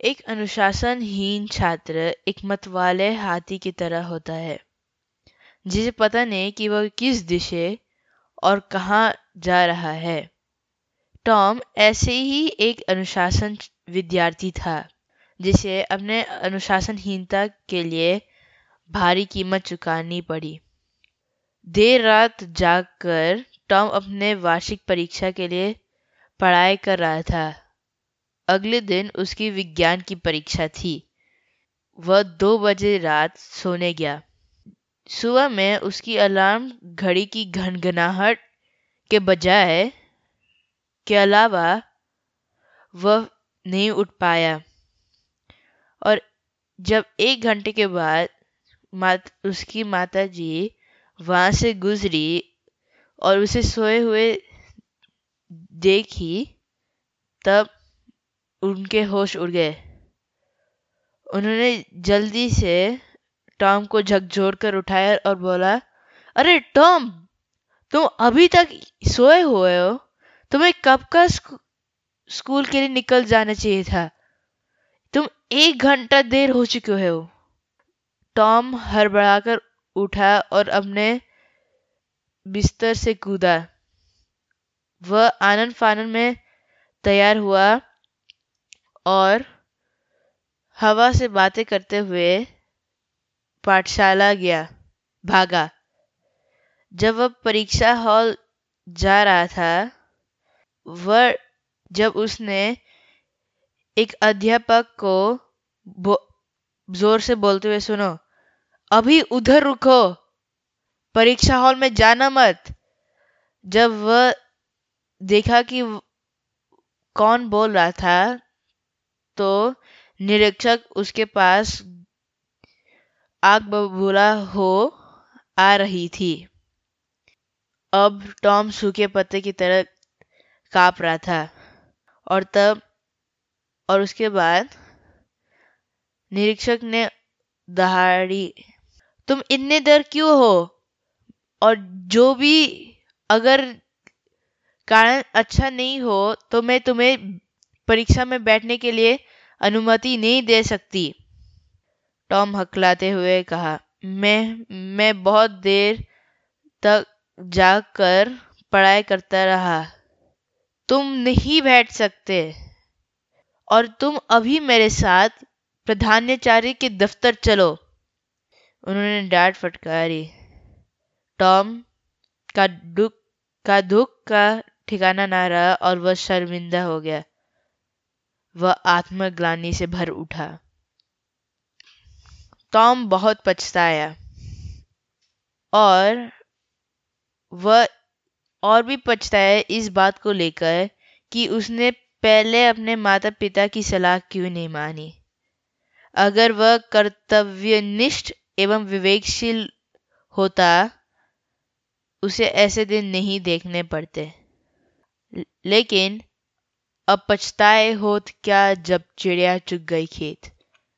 एक अनुशासनहीन छात्र एक मतवाले हाथी की तरह होता है, जिसे पता नहीं कि वह किस दिशे और कहाँ जा रहा है। टॉम ऐसे ही एक अनुशासन विद्यार्थी था, जिसे अपने अनुशासनहीनता के लिए भारी कीमत चुकानी पड़ी। देर रात जागकर टॉम अपने वार्षिक परीक्षा के लिए पढ़ाई कर रहा था। अगले दिन उसकी विज्ञान की परीक्षा थी। वह दो बजे रात सोने गया। सुबह में उसकी अलार्म घड़ी की घनघनाहट के बजाय के अलावा वह नहीं उठ पाया। और जब एक घंटे के बाद मात, उसकी माता जी वहाँ से गुजरी और उसे सोए हुए देखी तब उनके होश उड़ गए। उन्होंने जल्दी से टॉम को झकझोर कर उठाया और बोला, अरे टॉम, तुम अभी तक सोए हुए हो? तुम्हें कब का स्कूल के लिए निकल जाना चाहिए था? तुम एक घंटा देर हो चुके हो। टॉम हड़बड़ाकर उठा और अपने बिस्तर से कूदा। वह आनंद फानन में तैयार हुआ। और हवा से बातें करते हुए पाठशाला गया, भागा। जब वह परीक्षा हॉल जा रहा था, वह जब उसने एक अध्यापक को ज़ोर से बोलते हुए सुनो, अभी उधर रुको, परीक्षा हॉल में जाना मत। जब वह देखा कि कौन बोल रहा था तो निरीक्षक उसके पास आग बबूला हो आ रही थी। अब टॉम सूखे पत्ते की तरह काँप रहा था और तब और उसके बाद निरीक्षक ने दहाड़ी, तुम इतने देर क्यों हो? और जो भी अगर कारण अच्छा नहीं हो तो मैं तुम्हें परीक्षा में बैठने के लिए अनुमति नहीं दे सकती। टॉम हकलाते हुए कहा, मैं मैं बहुत देर तक जागकर पढ़ाई करता रहा। तुम नहीं बैठ सकते। और तुम अभी मेरे साथ प्रधानाचार्य के दफ्तर चलो। उन्होंने डांट फटकारी। टॉम का दुख का दुख का ठिकाना ना रहा और वह शर्मिंदा हो गया। वह आत्मग्लानी से भर उठा। टॉम बहुत पछताया और वह और भी पछताया इस बात को लेकर कि उसने पहले अपने माता पिता की सलाह क्यों नहीं मानी। अगर वह कर्तव्यनिष्ठ एवं विवेकशील होता, उसे ऐसे दिन नहीं देखने पड़ते। लेकिन अब पछताए होत क्या जब चिड़िया चुग गई खेत?